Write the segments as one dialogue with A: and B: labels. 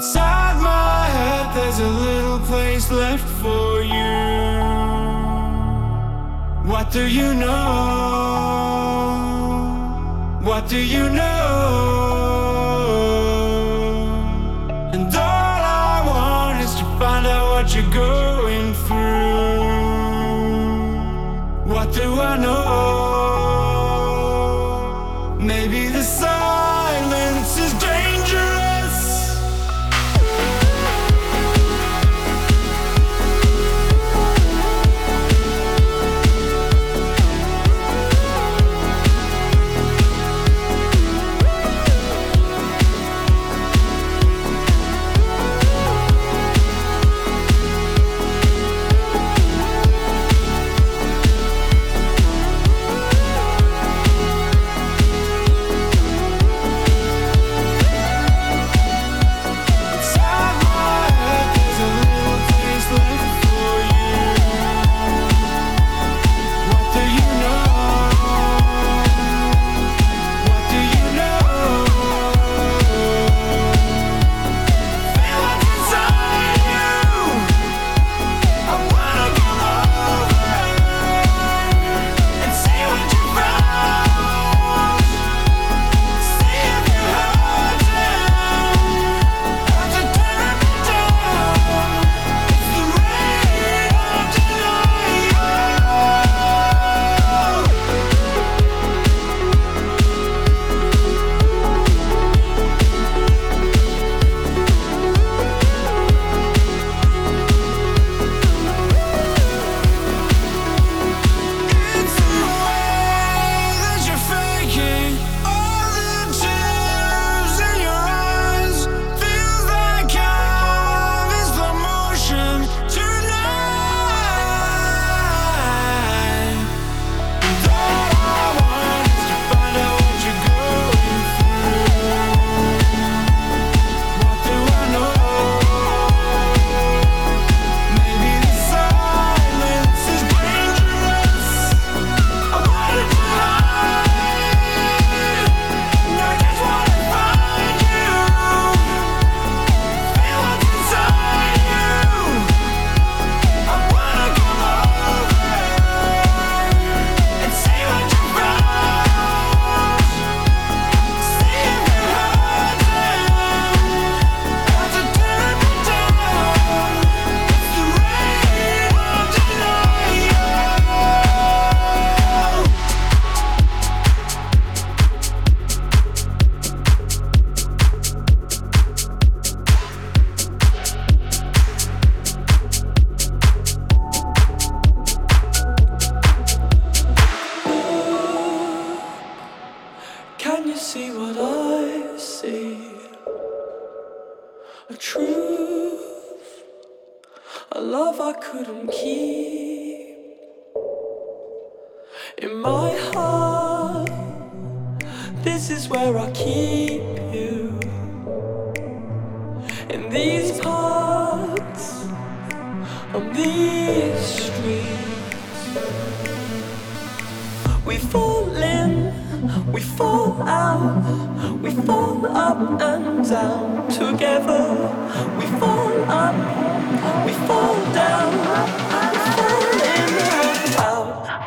A: Inside my head, there's a little place left for you. What do you know? What do you know?
B: fall out, we fall up and down together. We fall up, we fall down, we fall out.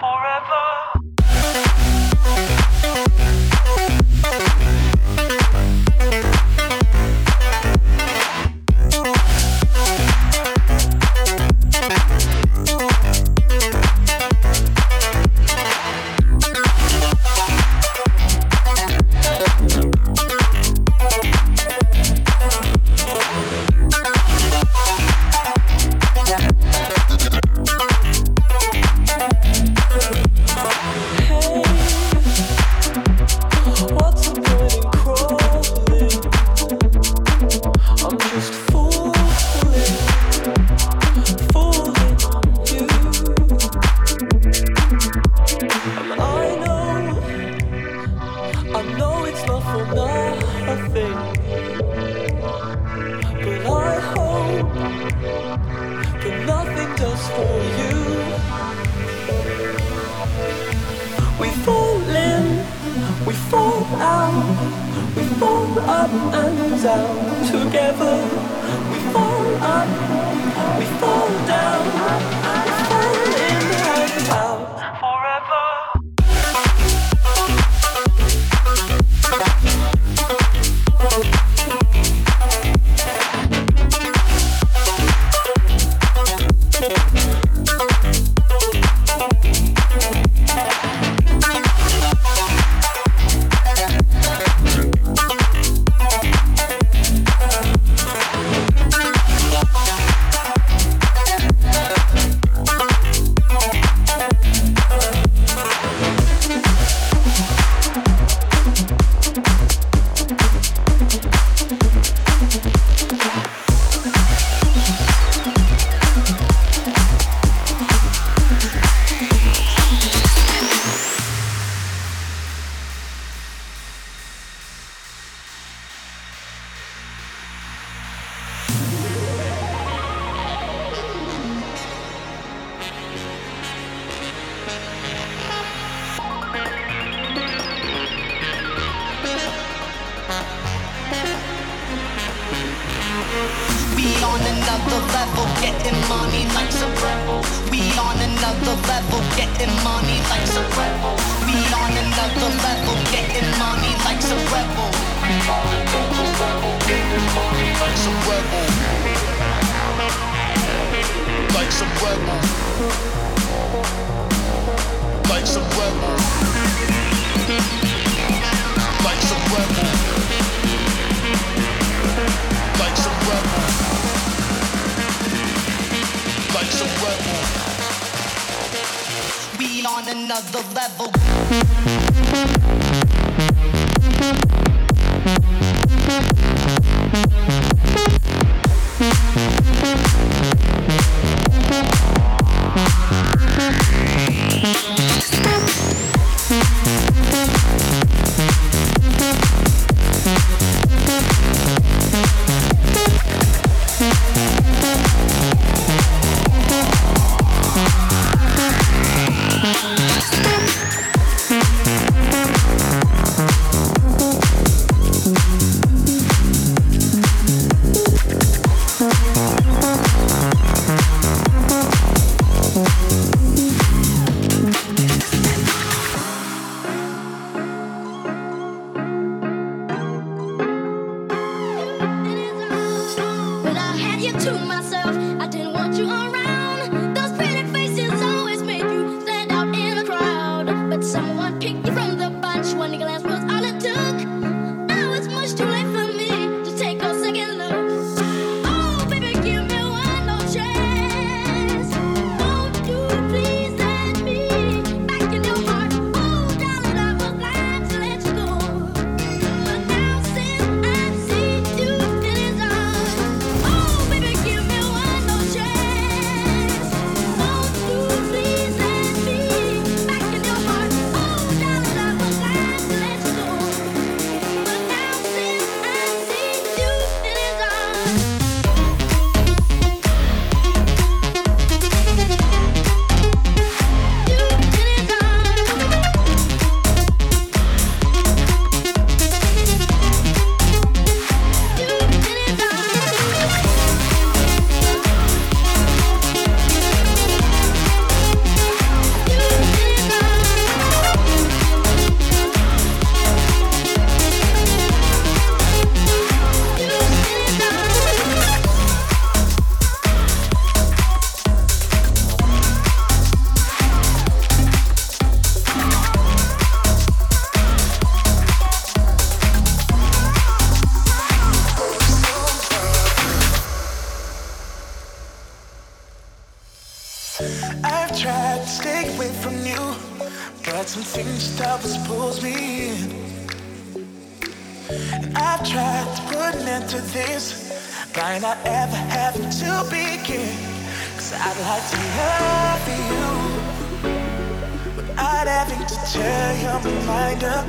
B: Without having to cheer your mind up.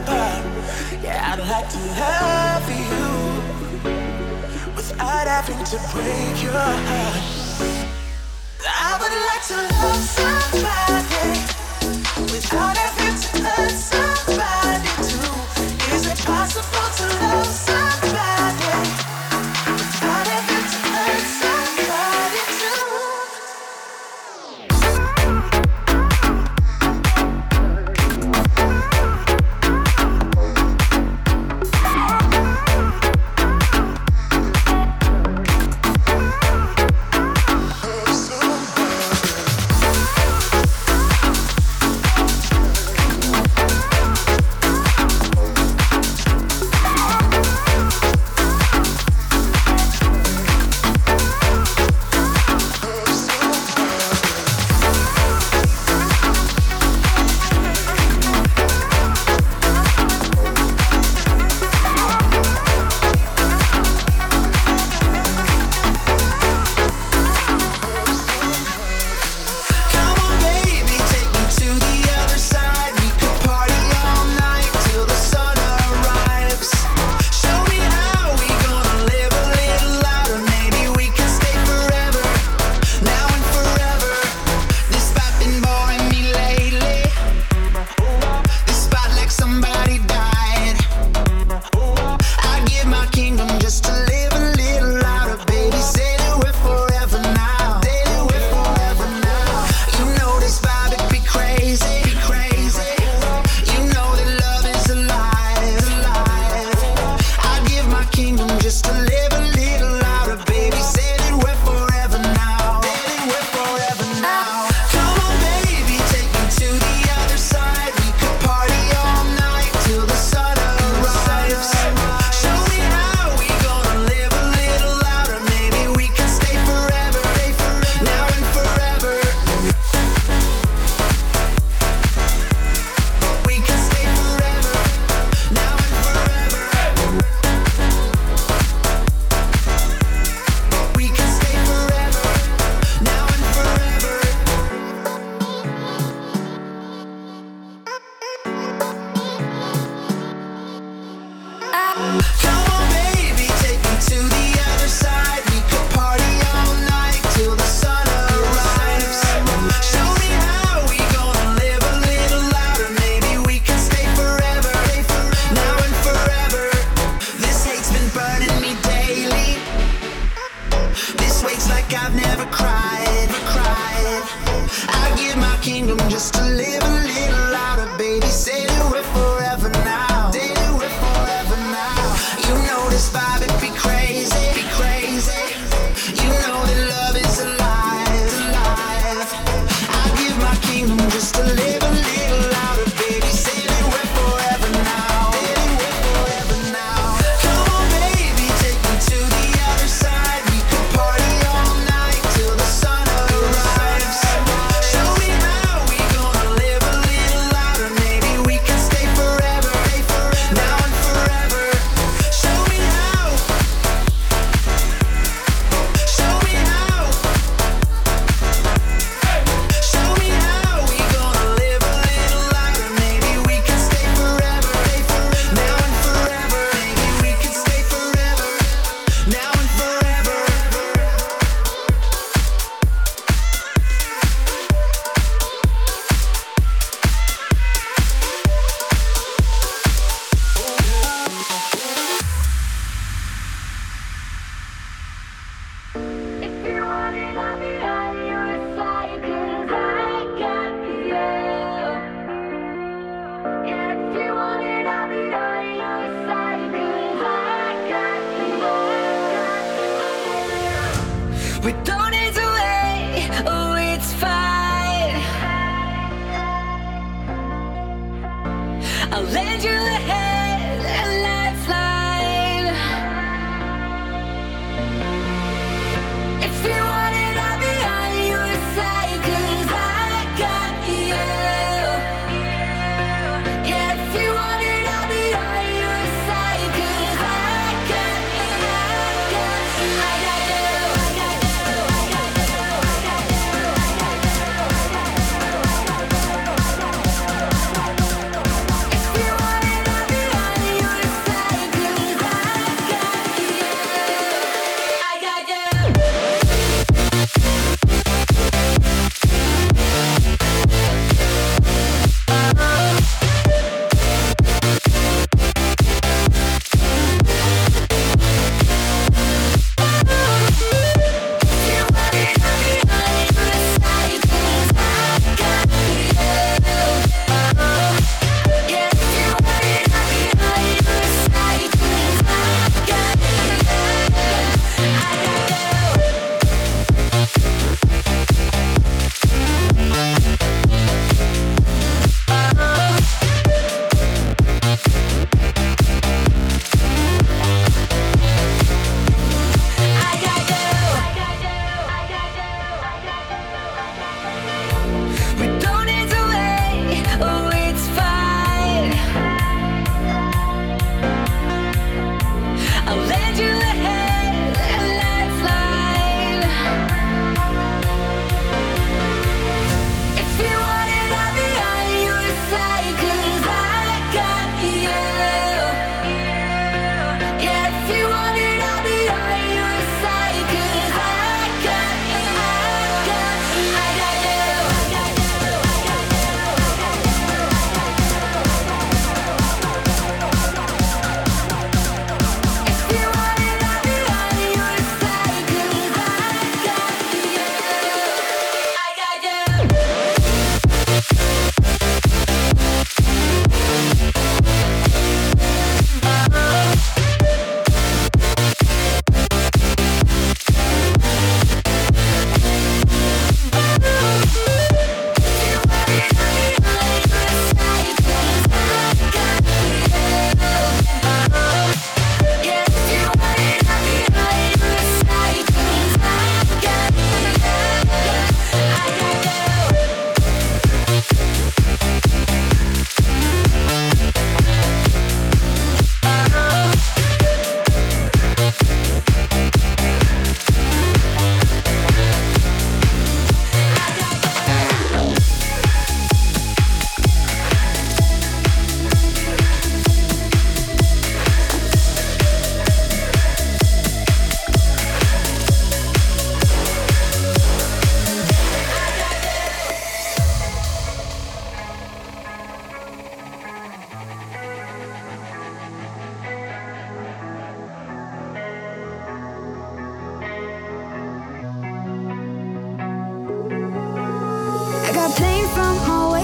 B: Yeah, I'd like to help you.
C: Without having to break your heart. I would like to love somebody.
D: Without having to hurt somebody too, is it possible to
E: I got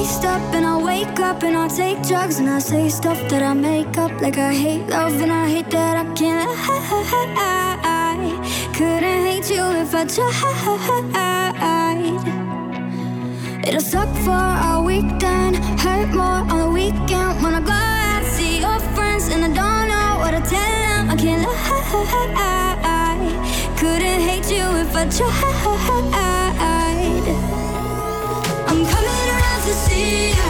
F: up and I wake up and I take drugs and I say stuff that I make up like I hate love and I hate that I can't. I couldn't hate you if I tried. It'll suck for a week then hurt more on the weekend when I go out see your friends and I don't know what to tell them. I can't lie. Couldn't hate you if I tried to see you.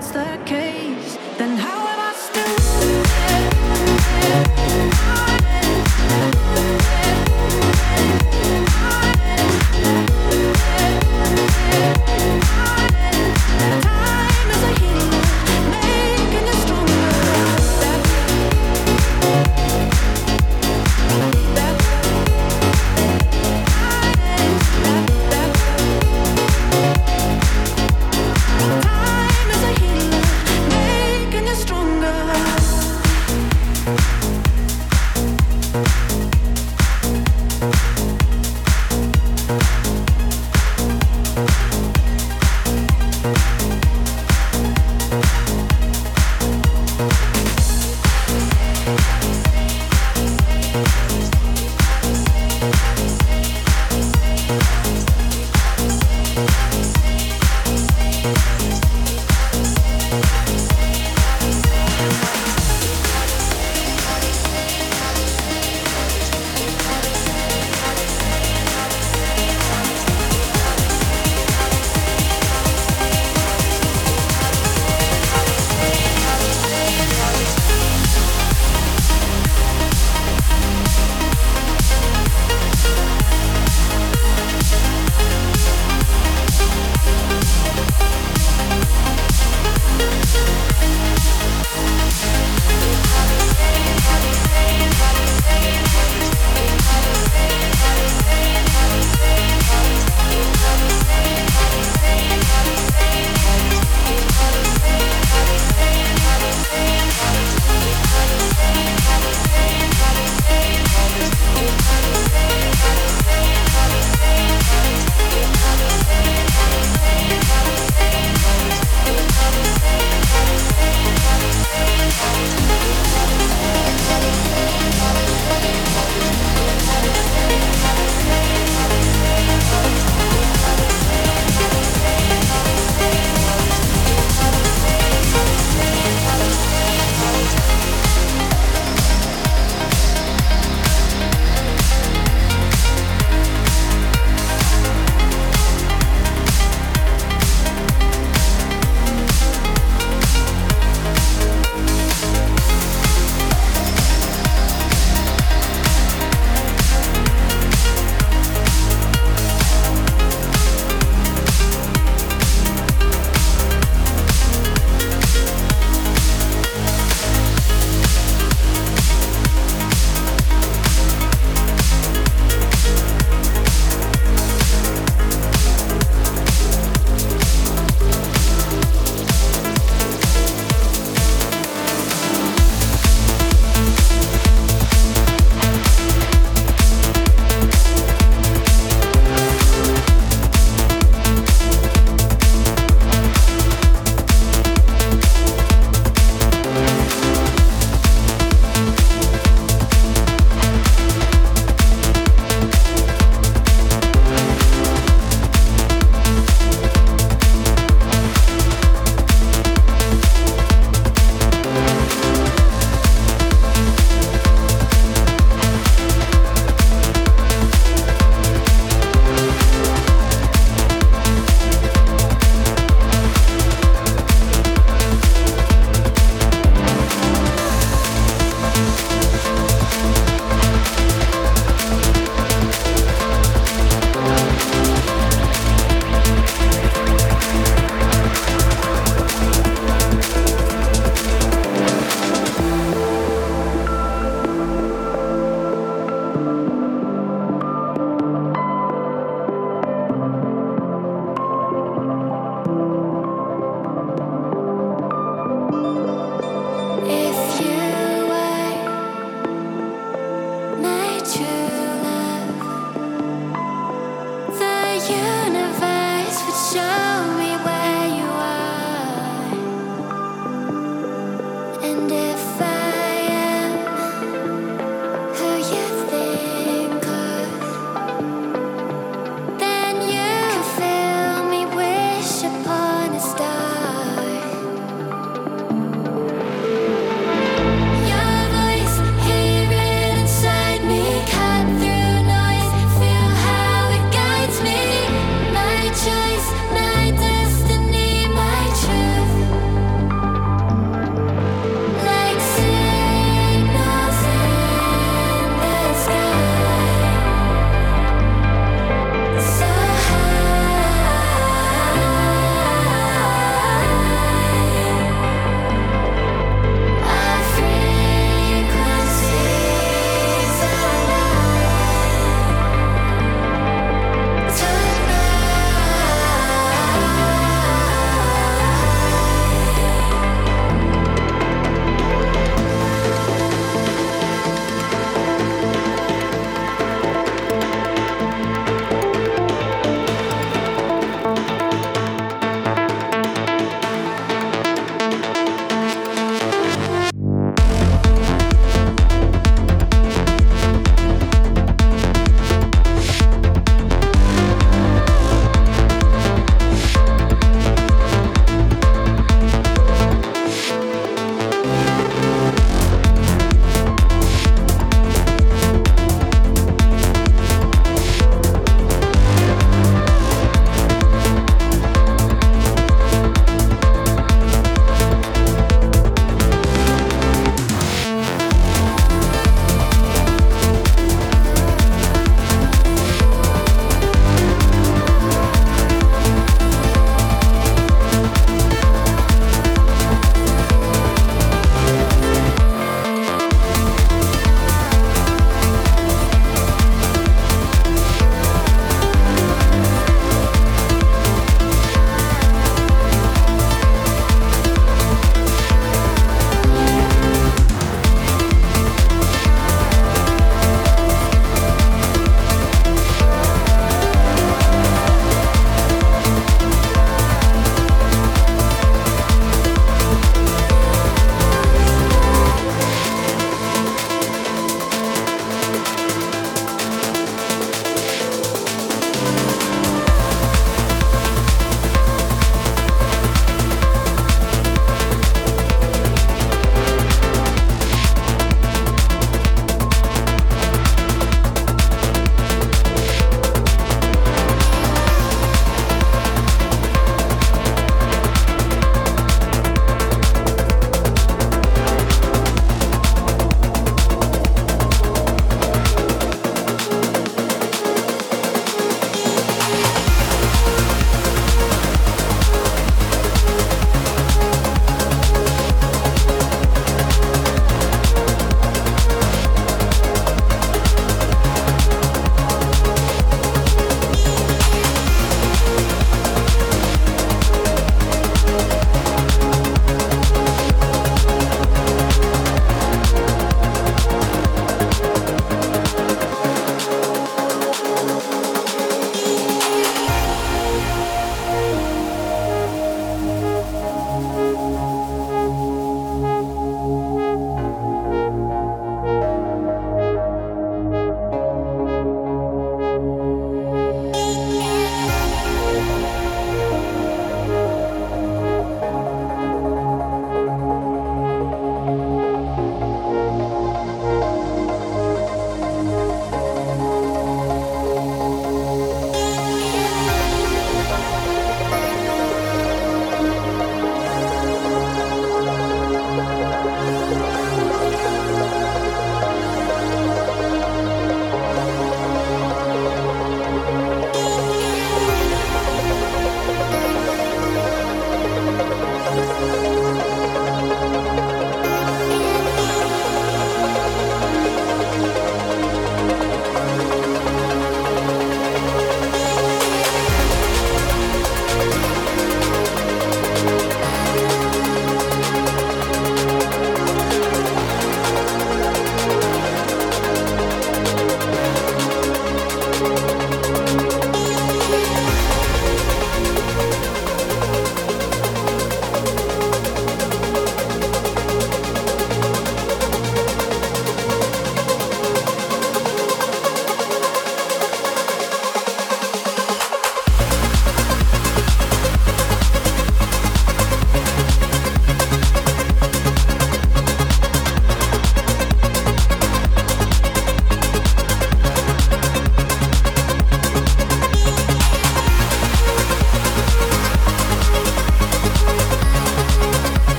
G: that's the case.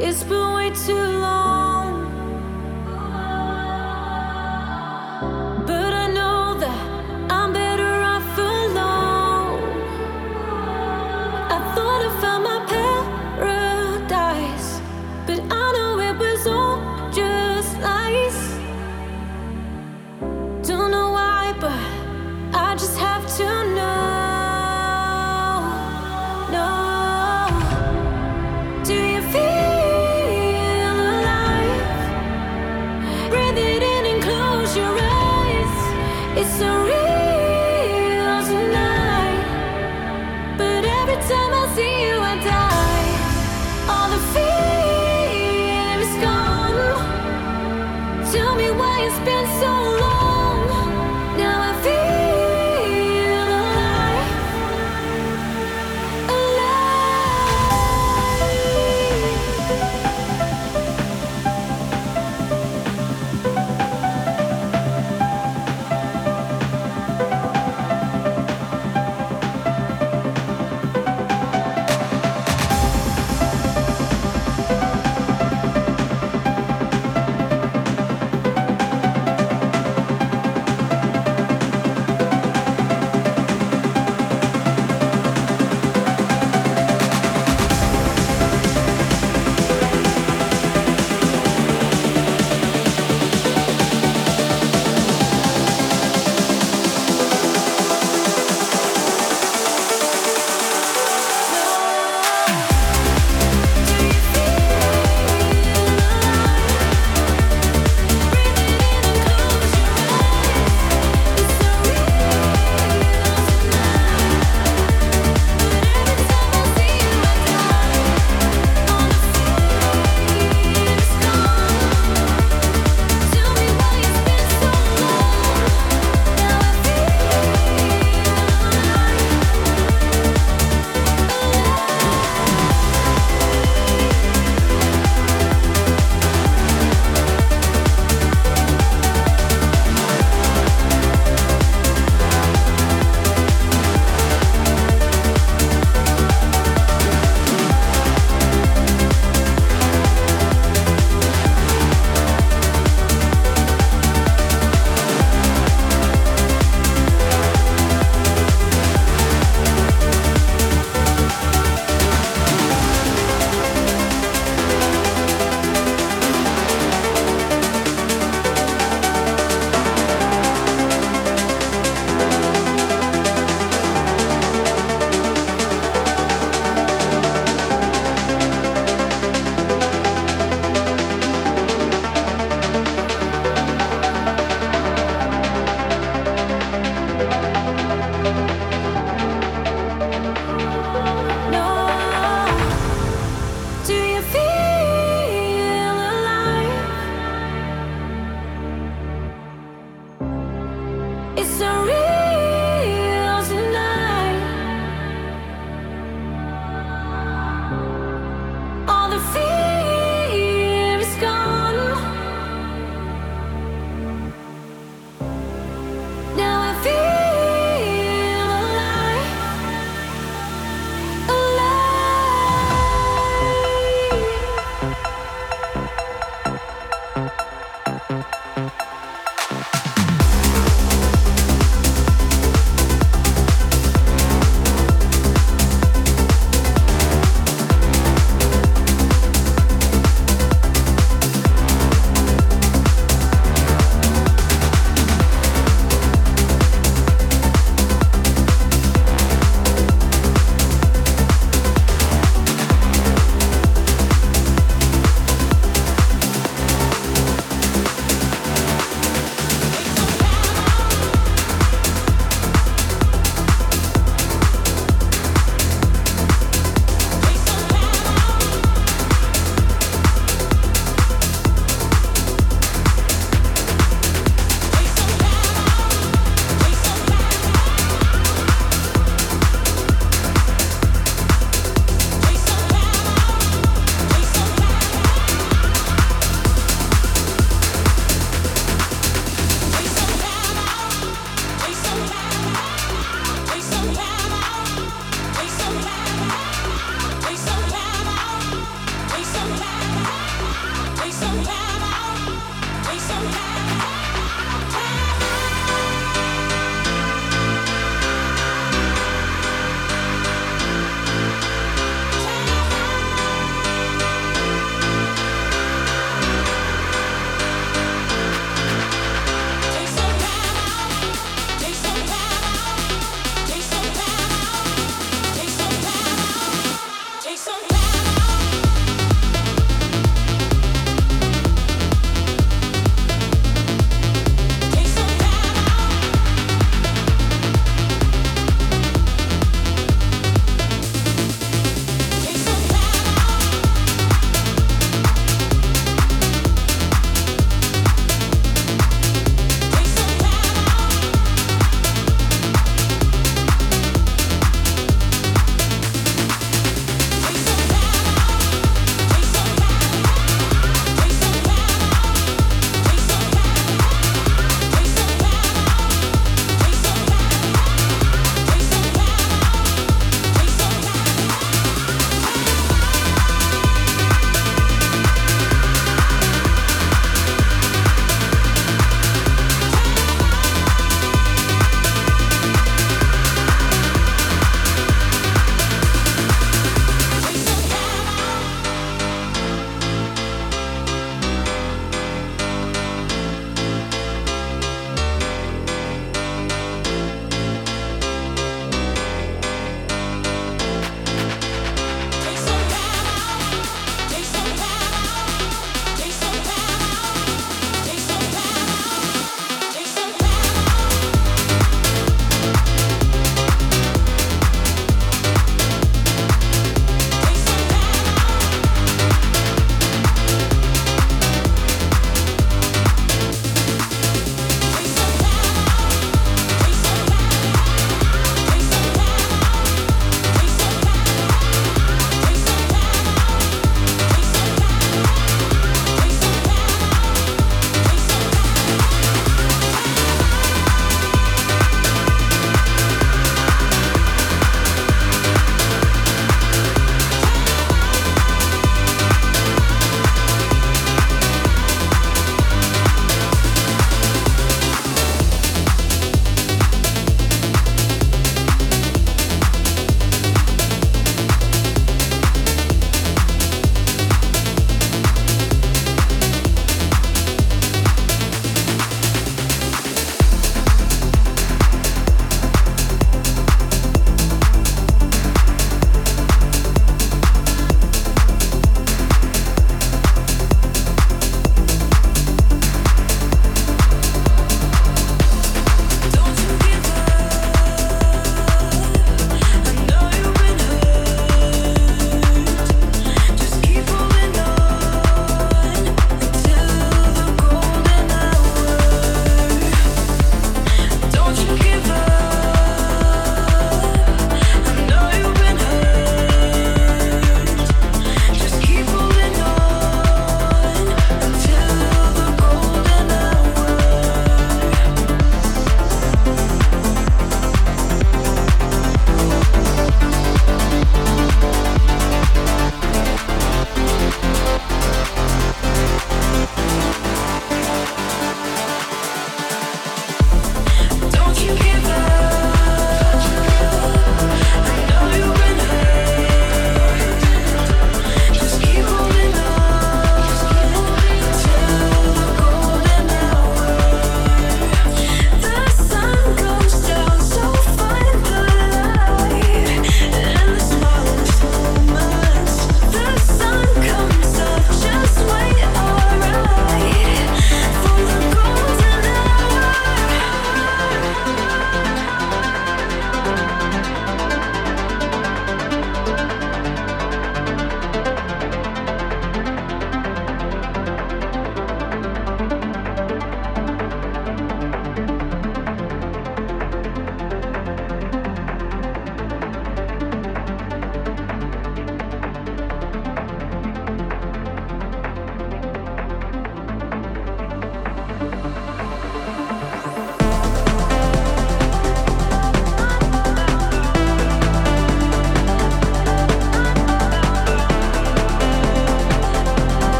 H: It's been way too long.